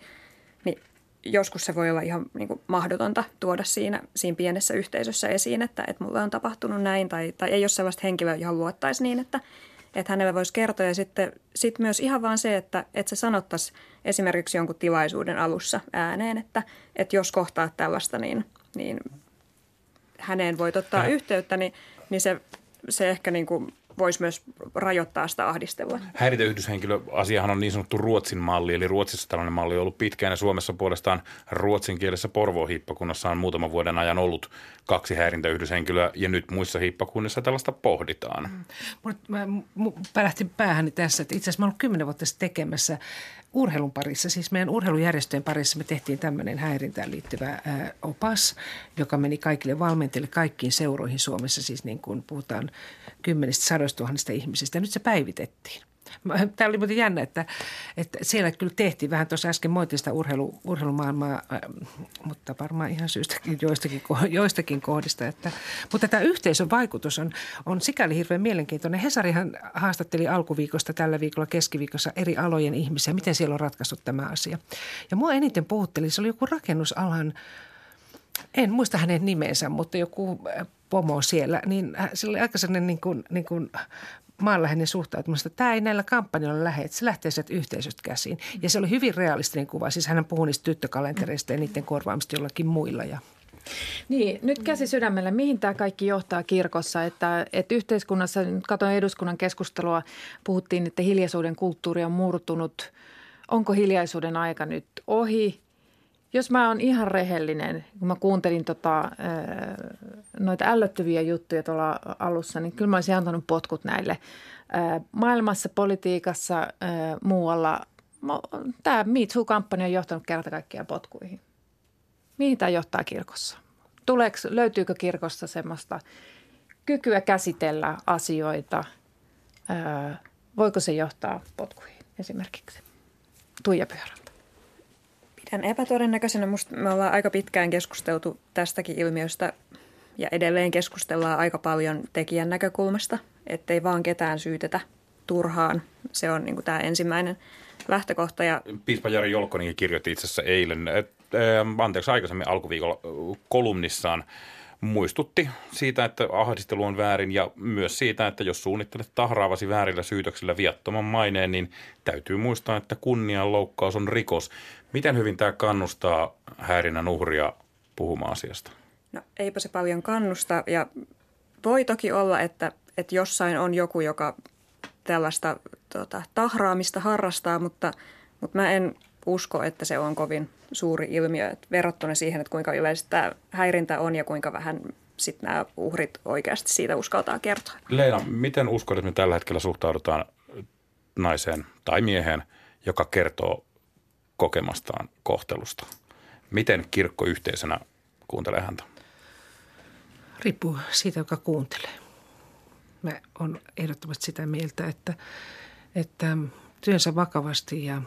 niin joskus se voi olla ihan niin kuin mahdotonta tuoda siinä, siinä pienessä yhteisössä esiin, että, että mulle on tapahtunut näin tai, tai ei ole sellaista henkilöä, johon luottaisi niin, että, että hänelle voisi kertoa. Ja sitten sit myös ihan vaan se, että, että se sanottaisiin esimerkiksi jonkun tilaisuuden alussa ääneen, että, että jos kohtaa tällaista, niin, niin häneen voit ottaa Hän... yhteyttä, niin, niin se, se ehkä niin kuin voisi myös rajoittaa sitä ahdistelua.
Häiriöyhdyshenkilöasiahan on niin sanottu Ruotsin malli, eli Ruotsissa tällainen malli on ollut pitkään ja Suomessa puolestaan ruotsin kielessä Porvoon hiippakunnassa on muutaman vuoden ajan ollut kaksi häirintäyhdyshenkilöä ja nyt muissa hiippakunnissa tällaista pohditaan.
Mm. Mä, mä pärähti päähäni tässä, että itse asiassa mä olen kymmenen vuotta tekemässä urheilun parissa, siis meidän urheilujärjestöjen parissa me tehtiin tämmöinen häirintään liittyvä opas, joka meni kaikille valmentajille, kaikkiin seuroihin Suomessa, siis niin kuin puhutaan kymmenistä, sadoista ihmisistä. Nyt se päivitettiin. Tämä oli muuten jännä, että, että siellä kyllä tehtiin vähän tuossa äsken moitista urheilu, urheilumaailmaa, mutta varmaan ihan syystäkin joistakin, joistakin kohdista. Että, mutta tämä yhteisön vaikutus on, on sikäli hirveän mielenkiintoinen. Hesarihan haastatteli alkuviikosta tällä viikolla keskiviikossa eri alojen ihmisiä, miten siellä on ratkaissut tämä asia. Ja mua eniten puhutteli, se oli joku rakennusalan en muista hänen nimensä, mutta joku pomo siellä, niin se oli aika sellainen niin kuin, niin kuin maanläheinen suhtautumista. Tämä ei näillä kampanjoilla lähde, että se lähtee sieltä yhteisöstä käsiin. Ja se oli hyvin realistinen kuva. Siis hän puhui niistä tyttökalentereista ja niiden korvaamista jollakin muilla. Ja
niin, nyt käsi sydämellä, mihin tämä kaikki johtaa kirkossa? Että, että yhteiskunnassa, nyt katsoin eduskunnan keskustelua, puhuttiin, että hiljaisuuden kulttuuri on murtunut. Onko hiljaisuuden aika nyt ohi? Jos mä oon ihan rehellinen, kun mä kuuntelin tota, noita ällöttäviä juttuja tuolla alussa, niin kyllä mä olisin antanut potkut näille. Maailmassa, politiikassa, muualla, tämä Me Too-kampanja on johtanut kerta kaikkiaan potkuihin. Mihin tämä johtaa kirkossa? Tuleeko, löytyykö kirkossa semmoista kykyä käsitellä asioita? Voiko se johtaa potkuihin esimerkiksi? Tuija Pyörä.
Pidän epätodennäköisenä. Musta me ollaan aika pitkään keskusteltu tästäkin ilmiöstä ja edelleen keskustellaan aika paljon tekijän näkökulmasta, ettei vaan ketään syytetä turhaan. Se on niin tämä ensimmäinen lähtökohta. Ja...
Piispa Jari Jolkonen kirjoitti itse asiassa eilen, että, anteeksi aikaisemmin alkuviikolla kolumnissaan muistutti siitä, että ahdistelu on väärin ja myös siitä, että jos suunnittelet tahraavasi väärillä syytöksillä viattoman maineen, niin täytyy muistaa, että kunnianloukkaus on rikos. Miten hyvin tämä kannustaa häirinnän uhria puhumaan asiasta?
No eipä se paljon kannusta ja voi toki olla, että, että jossain on joku, joka tällaista tota, tahraamista harrastaa, mutta, mutta mä en usko, että se on kovin suuri ilmiö että verrattuna siihen, että kuinka yleistä tämä häirintä on ja kuinka vähän sitten nämä uhrit oikeasti siitä uskaltaa kertoa.
Leena, miten uskot, että me tällä hetkellä suhtaudutaan naiseen tai mieheen, joka kertoo kokemastaan kohtelusta? Miten kirkko yhteisönä kuuntelee häntä?
Riippuu siitä, joka kuuntelee. Mä on ehdottomasti sitä mieltä, että, että työnsä vakavasti ja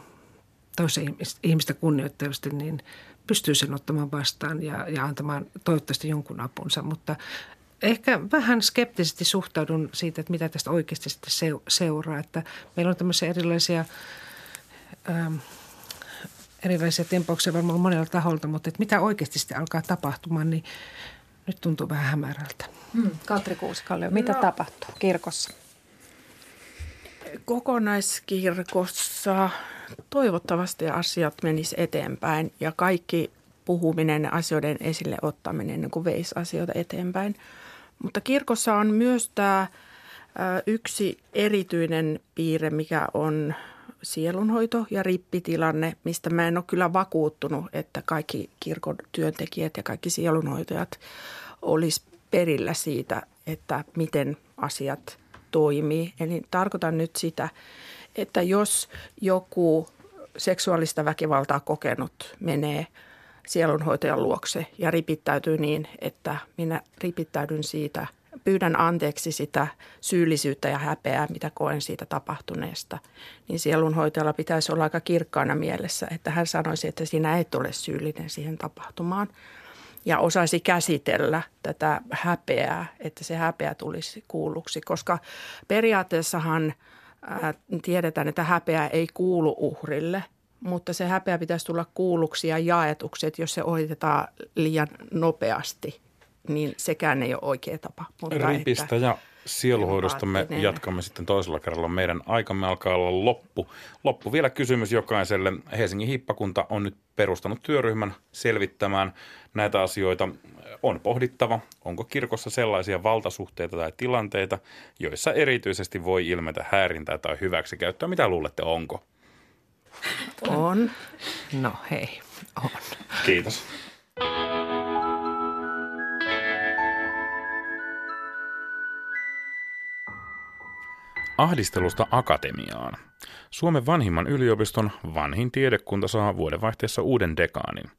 toisen ihmistä kunnioittavasti, niin pystyy sen ottamaan vastaan ja, ja antamaan toivottavasti jonkun apunsa. Mutta ehkä vähän skeptisesti suhtaudun siitä, että mitä tästä oikeasti sitten seuraa. Että meillä on tämmöisiä erilaisia, ähm, erilaisia tempauksia varmaan monella taholta, mutta että mitä oikeasti sitten alkaa tapahtumaan, niin nyt tuntuu vähän hämärältä.
Hmm. Katri Kuusikallio, mitä no. tapahtuu kirkossa?
Kokonaiskirkossa toivottavasti asiat menis eteenpäin ja kaikki puhuminen, asioiden esille ottaminen niin kuin veisi asioita eteenpäin. Mutta kirkossa on myös tämä yksi erityinen piirre, mikä on sielunhoito ja rippitilanne, mistä mä en ole kyllä vakuuttunut, että kaikki kirkon työntekijät ja kaikki sielunhoitajat olisi perillä siitä, että miten asiat toimii. Eli tarkoitan nyt sitä, että jos joku seksuaalista väkivaltaa kokenut menee sielunhoitajan luokse ja ripittäytyy niin, että minä ripittäydyn siitä, pyydän anteeksi sitä syyllisyyttä ja häpeää, mitä koen siitä tapahtuneesta, niin sielunhoitajalla pitäisi olla aika kirkkaana mielessä, että hän sanoisi, että sinä et ole syyllinen siihen tapahtumaan. Ja osaisi käsitellä tätä häpeää, että se häpeä tulisi kuulluksi, koska periaatteessahan – tiedetään, että häpeä ei kuulu uhrille, mutta se häpeä pitäisi tulla kuulluksi ja jaetuksi, että jos se ohitetaan liian nopeasti, niin sekään ei ole oikea tapa.
Mutta Ripistä että ja sieluhoidosta me jatkamme sitten toisella kerralla. Meidän aikamme alkaa olla loppu. Loppu vielä kysymys jokaiselle. Helsingin hippakunta on nyt perustanut työryhmän selvittämään näitä asioita on pohdittava, onko kirkossa sellaisia valtasuhteita tai tilanteita, joissa erityisesti voi ilmetä häirintää tai hyväksikäyttöä. Mitä luulette, onko?
On.
No hei, on.
Kiitos. Ahdistelusta akatemiaan. Suomen vanhimman yliopiston vanhin tiedekunta saa vuodenvaihteessa uuden dekaanin.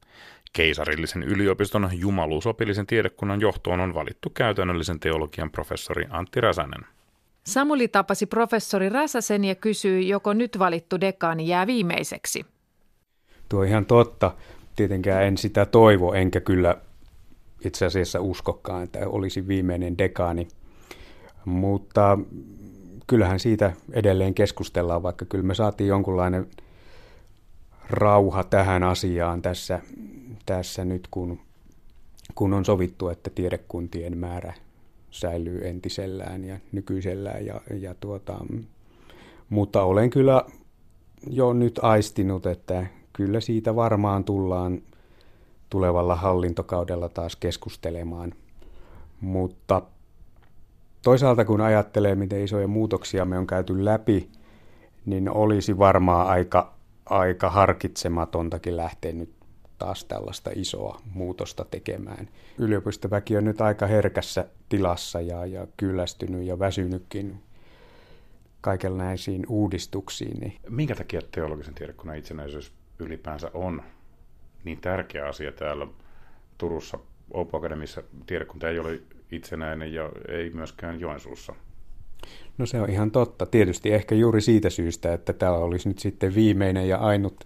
Keisarillisen yliopiston jumaluusopillisen tiedekunnan johtoon on valittu käytännöllisen teologian professori Antti Räsänen.
Samuli tapasi professori Räsäsen ja kysyi, joko nyt valittu dekaani jää viimeiseksi.
Tuo on ihan totta. Tietenkään en sitä toivo, enkä kyllä itse asiassa uskokkaan, että olisi viimeinen dekaani. Mutta kyllähän siitä edelleen keskustellaan, vaikka kyllä me saatiin jonkunlainen rauha tähän asiaan tässä tässä nyt, kun, kun on sovittu, että tiedekuntien määrä säilyy entisellään ja nykyisellään. Ja, ja tuota, mutta olen kyllä jo nyt aistinut, että kyllä siitä varmaan tullaan tulevalla hallintokaudella taas keskustelemaan. Mutta toisaalta kun ajattelee, miten isoja muutoksia me on käyty läpi, niin olisi varmaan aika, aika harkitsematontakin lähteä nyt taas tällaista isoa muutosta tekemään. Yliopistoväki on nyt aika herkässä tilassa ja, ja kyllästynyt ja väsynytkin kaikenlaisiin uudistuksiin. Niin.
Minkä takia teologisen tiedekunnan itsenäisyys ylipäänsä on niin tärkeä asia täällä Turussa? Opo Akademissa tiedekunta ei ole itsenäinen ja ei myöskään Joensuussa.
No se on ihan totta. Tietysti ehkä juuri siitä syystä, että täällä olisi nyt sitten viimeinen ja ainut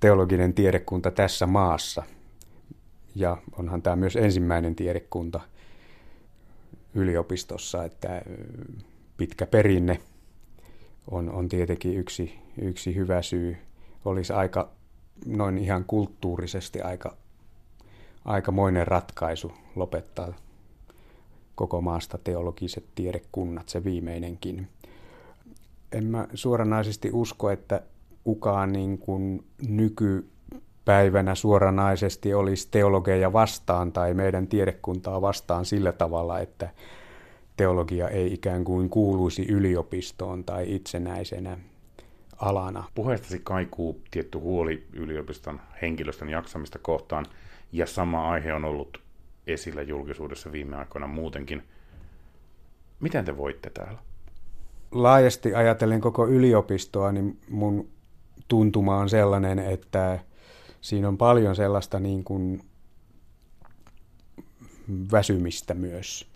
teologinen tiedekunta tässä maassa. Ja onhan tämä myös ensimmäinen tiedekunta yliopistossa, että pitkä perinne on, on tietenkin yksi, yksi hyvä syy. Olisi aika noin ihan kulttuurisesti aika, aikamoinen ratkaisu lopettaa koko maasta teologiset tiedekunnat, se viimeinenkin. En mä suoranaisesti usko, että kukaan niin kuin nykypäivänä suoranaisesti olisi teologeja vastaan tai meidän tiedekuntaa vastaan sillä tavalla, että teologia ei ikään kuin kuuluisi yliopistoon tai itsenäisenä alana.
Puheestasi kaikuu tietty huoli yliopiston henkilöstön jaksamista kohtaan, ja sama aihe on ollut esillä julkisuudessa viime aikoina muutenkin. Miten te voitte täällä?
Laajasti ajatellen koko yliopistoa, niin mun tuntuma on sellainen, että siinä on paljon sellaista niin kuin väsymistä myös.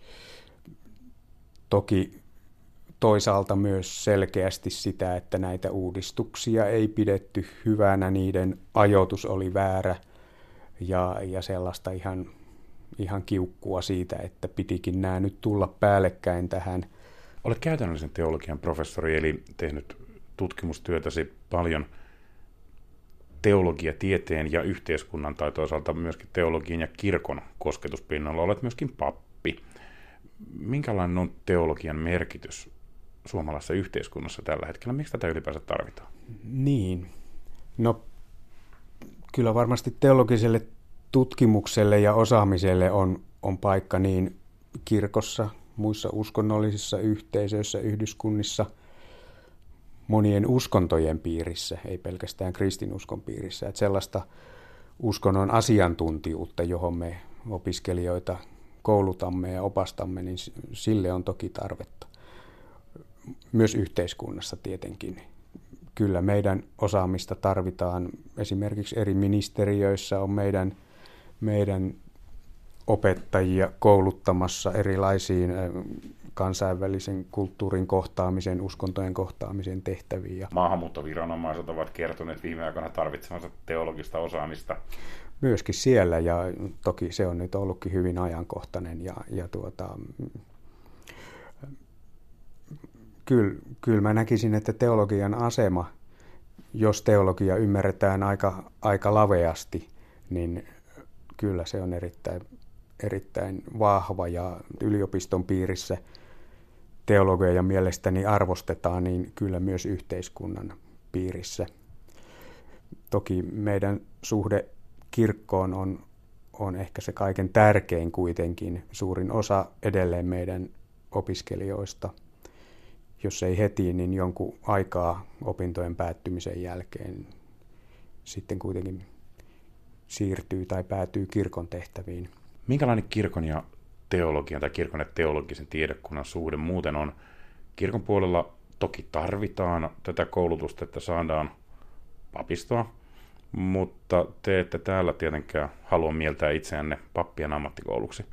Toki toisaalta myös selkeästi sitä, että näitä uudistuksia ei pidetty hyvänä, niiden ajoitus oli väärä ja, ja sellaista ihan, ihan kiukkua siitä, että pitikin nämä nyt tulla päällekkäin tähän.
Olet käytännöllisen teologian professori, eli tehnyt tutkimustyötäsi paljon – teologia, tieteen ja yhteiskunnan tai toisaalta myöskin teologian ja kirkon kosketuspinnalla. Olet myöskin pappi. Minkälainen on teologian merkitys suomalaisessa yhteiskunnassa tällä hetkellä? Miksi tätä ylipäänsä tarvitaan?
Niin. No kyllä varmasti teologiselle tutkimukselle ja osaamiselle on, on paikka niin kirkossa, muissa uskonnollisissa yhteisöissä, yhdyskunnissa – monien uskontojen piirissä, ei pelkästään kristinuskon piirissä. Että sellaista uskonnon asiantuntijuutta, johon me opiskelijoita koulutamme ja opastamme, niin sille on toki tarvetta. Myös yhteiskunnassa tietenkin. Kyllä meidän osaamista tarvitaan. Esimerkiksi eri ministeriöissä on meidän, meidän opettajia kouluttamassa erilaisiin kansainvälisen kulttuurin kohtaamisen, uskontojen kohtaamisen tehtäviin.
Maahanmuuttoviranomaiset ovat kertoneet viime aikoina tarvitsemansa teologista osaamista.
Myöskin siellä ja toki se on nyt ollutkin hyvin ajankohtainen ja, ja tuota, kyllä, kyllä mä näkisin, että teologian asema, jos teologia ymmärretään aika, aika laveasti, niin kyllä se on erittäin, erittäin vahva ja yliopiston piirissä – teologeja mielestäni arvostetaan, niin kyllä myös yhteiskunnan piirissä. Toki meidän suhde kirkkoon on, on ehkä se kaiken tärkein kuitenkin. Suurin osa edelleen meidän opiskelijoista, jos ei heti, niin jonkun aikaa opintojen päättymisen jälkeen sitten kuitenkin siirtyy tai päätyy kirkon tehtäviin.
Minkälainen kirkon ja teologian tai kirkon ja teologisen tiedekunnan suhde muuten on. Kirkon puolella toki tarvitaan tätä koulutusta, että saadaan papistoa, mutta te ette täällä tietenkään halua mieltää itseänne pappien ammattikouluksi.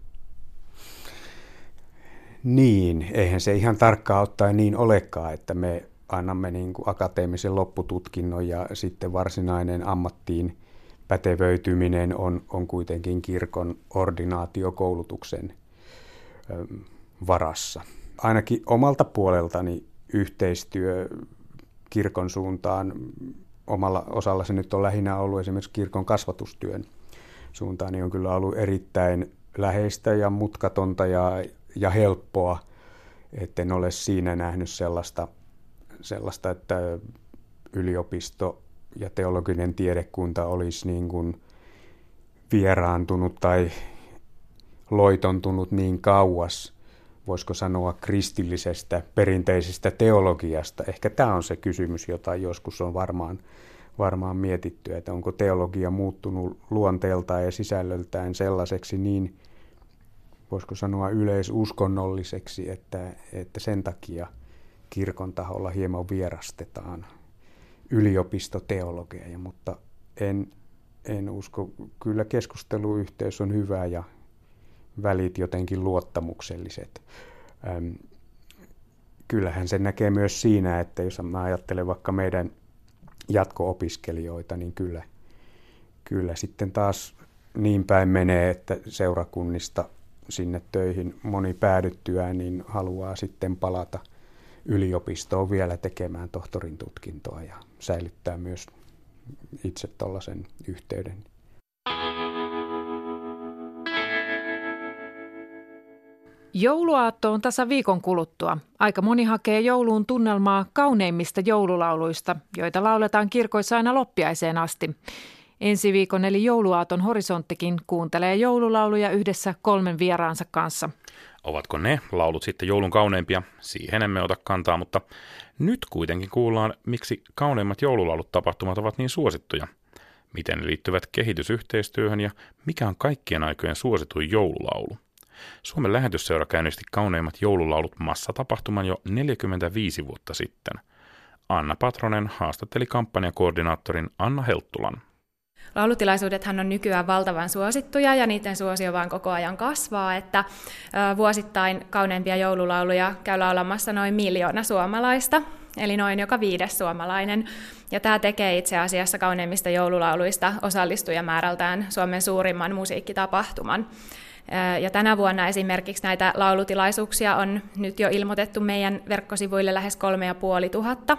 Niin, eihän se ihan tarkkaan ottaen niin olekaan, että me annamme niin kuin akateemisen loppututkinnon ja sitten varsinainen ammattiin pätevöityminen on, on kuitenkin kirkon ordinaatiokoulutuksen varassa. Ainakin omalta puoleltani yhteistyö kirkon suuntaan, omalla osalla se nyt on lähinnä ollut esimerkiksi kirkon kasvatustyön suuntaan, niin on kyllä ollut erittäin läheistä ja mutkatonta ja, ja helppoa, etten ole siinä nähnyt sellaista, sellaista että yliopisto ja teologinen tiedekunta olisi niin kuin vieraantunut tai loitontunut niin kauas, voisiko sanoa kristillisestä perinteisestä teologiasta. Ehkä tämä on se kysymys, jota joskus on varmaan, varmaan mietitty, että onko teologia muuttunut luonteeltaan ja sisällöltään sellaiseksi niin, voisiko sanoa yleisuskonnolliseksi, että, että sen takia kirkon taholla hieman vierastetaan yliopistoteologeja, mutta en, en usko. Kyllä keskusteluyhteys on hyvä ja välit jotenkin luottamukselliset. Ähm, kyllähän se näkee myös siinä, että jos mä ajattelen vaikka meidän jatko-opiskelijoita, niin kyllä, kyllä sitten taas niin päin menee, että seurakunnista sinne töihin moni päädyttyään, niin haluaa sitten palata yliopistoon vielä tekemään tohtorin tutkintoa ja säilyttää myös itse tuollaisen yhteyden
Jouluaatto on tasa viikon kuluttua. Aika moni hakee jouluun tunnelmaa kauneimmista joululauluista, joita lauletaan kirkoissa aina loppiaiseen asti. Ensi viikon eli jouluaaton horisonttikin kuuntelee joululauluja yhdessä kolmen vieraansa kanssa.
Ovatko ne laulut sitten joulun kauneimpia? Siihen emme ota kantaa, mutta nyt kuitenkin kuullaan, miksi kauneimmat joululaulut tapahtumat ovat niin suosittuja. Miten ne liittyvät kehitysyhteistyöhön ja mikä on kaikkien aikojen suosituin joululaulu. Suomen lähetysseura käynnisti kauneimmat joululaulut massatapahtuman jo 45 vuotta sitten. Anna Patronen haastatteli kampanjakoordinaattorin Anna Helttulan.
Laulutilaisuudethan on nykyään valtavan suosittuja ja niiden suosio vaan koko ajan kasvaa, että vuosittain kauneimpia joululauluja käy laulamassa noin miljoona suomalaista, eli noin joka viides suomalainen. Ja tämä tekee itse asiassa kauneimmista joululauluista osallistujamäärältään Suomen suurimman musiikkitapahtuman. Ja tänä vuonna esimerkiksi näitä laulutilaisuuksia on nyt jo ilmoitettu meidän verkkosivuille lähes kolme ja puoli tuhatta.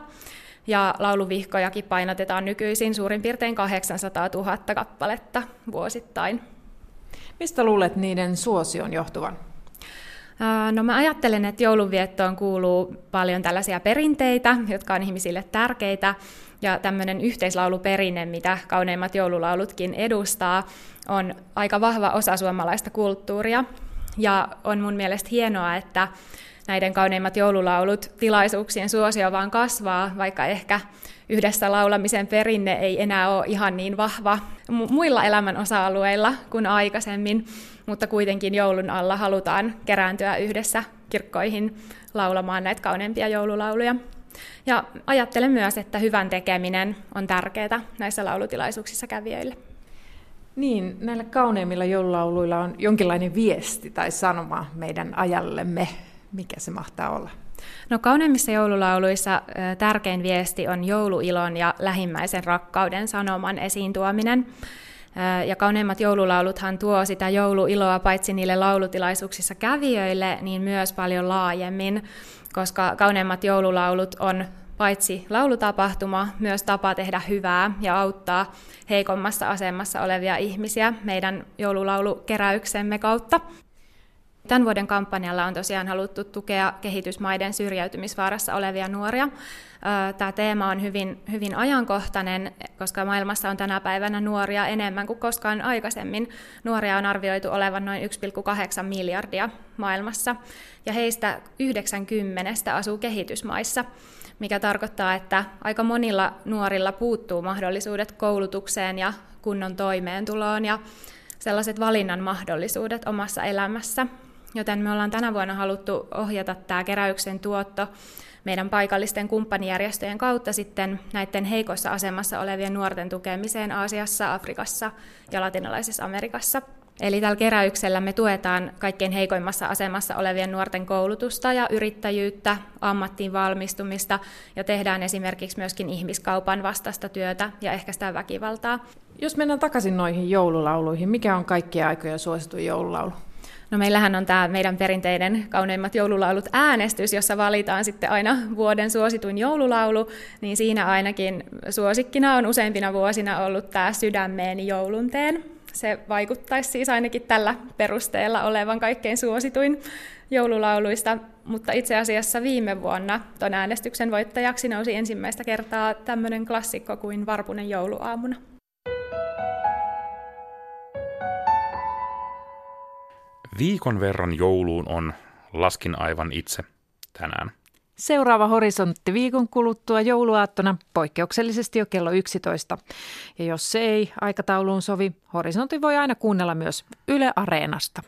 Ja lauluvihkojakin painotetaan nykyisin suurin piirtein 800 000 kappaletta vuosittain.
Mistä luulet niiden suosion johtuvan?
No mä ajattelen, että joulunviettoon kuuluu paljon tällaisia perinteitä, jotka on ihmisille tärkeitä, ja tämmöinen yhteislauluperinne, mitä kauneimmat joululaulutkin edustaa, on aika vahva osa suomalaista kulttuuria. Ja on mun mielestä hienoa, että näiden kauneimmat joululaulut tilaisuuksien suosio vaan kasvaa, vaikka ehkä yhdessä laulamisen perinne ei enää ole ihan niin vahva muilla elämän osa-alueilla kuin aikaisemmin. mutta kuitenkin joulun alla halutaan kerääntyä yhdessä kirkkoihin laulamaan näitä kauneimpia joululauluja. Ja ajattelen myös, että hyvän tekeminen on tärkeää näissä laulutilaisuuksissa kävijöille.
Niin, näillä kauneimmilla joululauluilla on jonkinlainen viesti tai sanoma meidän ajallemme. Mikä se mahtaa olla?
No kauneimmissa joululauluissa tärkein viesti on jouluilon ja lähimmäisen rakkauden sanoman esiin tuominen. Ja kauneimmat joululauluthan tuo sitä jouluiloa paitsi niille laulutilaisuuksissa kävijöille, niin myös paljon laajemmin, koska kauneimmat joululaulut on paitsi laulutapahtuma, myös tapa tehdä hyvää ja auttaa heikommassa asemassa olevia ihmisiä meidän joululaulukeräyksemme kautta. Tämän vuoden kampanjalla on tosiaan haluttu tukea kehitysmaiden syrjäytymisvaarassa olevia nuoria. Tämä teema on hyvin, hyvin ajankohtainen, koska maailmassa on tänä päivänä nuoria enemmän kuin koskaan aikaisemmin. Nuoria on arvioitu olevan noin 1,8 miljardia maailmassa, ja heistä 90 asuu kehitysmaissa mikä tarkoittaa, että aika monilla nuorilla puuttuu mahdollisuudet koulutukseen ja kunnon toimeentuloon ja sellaiset valinnan mahdollisuudet omassa elämässä. Joten me ollaan tänä vuonna haluttu ohjata tämä keräyksen tuotto meidän paikallisten kumppanijärjestöjen kautta sitten näiden heikossa asemassa olevien nuorten tukemiseen Aasiassa, Afrikassa ja latinalaisessa Amerikassa. Eli tällä keräyksellä me tuetaan kaikkein heikoimmassa asemassa olevien nuorten koulutusta ja yrittäjyyttä, ammattiin valmistumista ja tehdään esimerkiksi myöskin ihmiskaupan vastaista työtä ja ehkäistään väkivaltaa.
Jos mennään takaisin noihin joululauluihin, mikä on kaikkia aikoja suosituin joululaulu?
No meillähän on tämä meidän perinteinen kauneimmat joululaulut äänestys, jossa valitaan sitten aina vuoden suosituin joululaulu, niin siinä ainakin suosikkina on useimpina vuosina ollut tämä Sydämeeni joulunteen. Se vaikuttaisi siis ainakin tällä perusteella olevan kaikkein suosituin joululauluista, mutta itse asiassa viime vuonna tuon äänestyksen voittajaksi nousi ensimmäistä kertaa tämmöinen klassikko kuin Varpunen jouluaamuna.
Viikon verran jouluun on laskin aivan itse tänään.
Seuraava horisontti viikon kuluttua jouluaattona poikkeuksellisesti jo kello 11. Ja jos se ei aikatauluun sovi, horisontti voi aina kuunnella myös Yle Areenasta.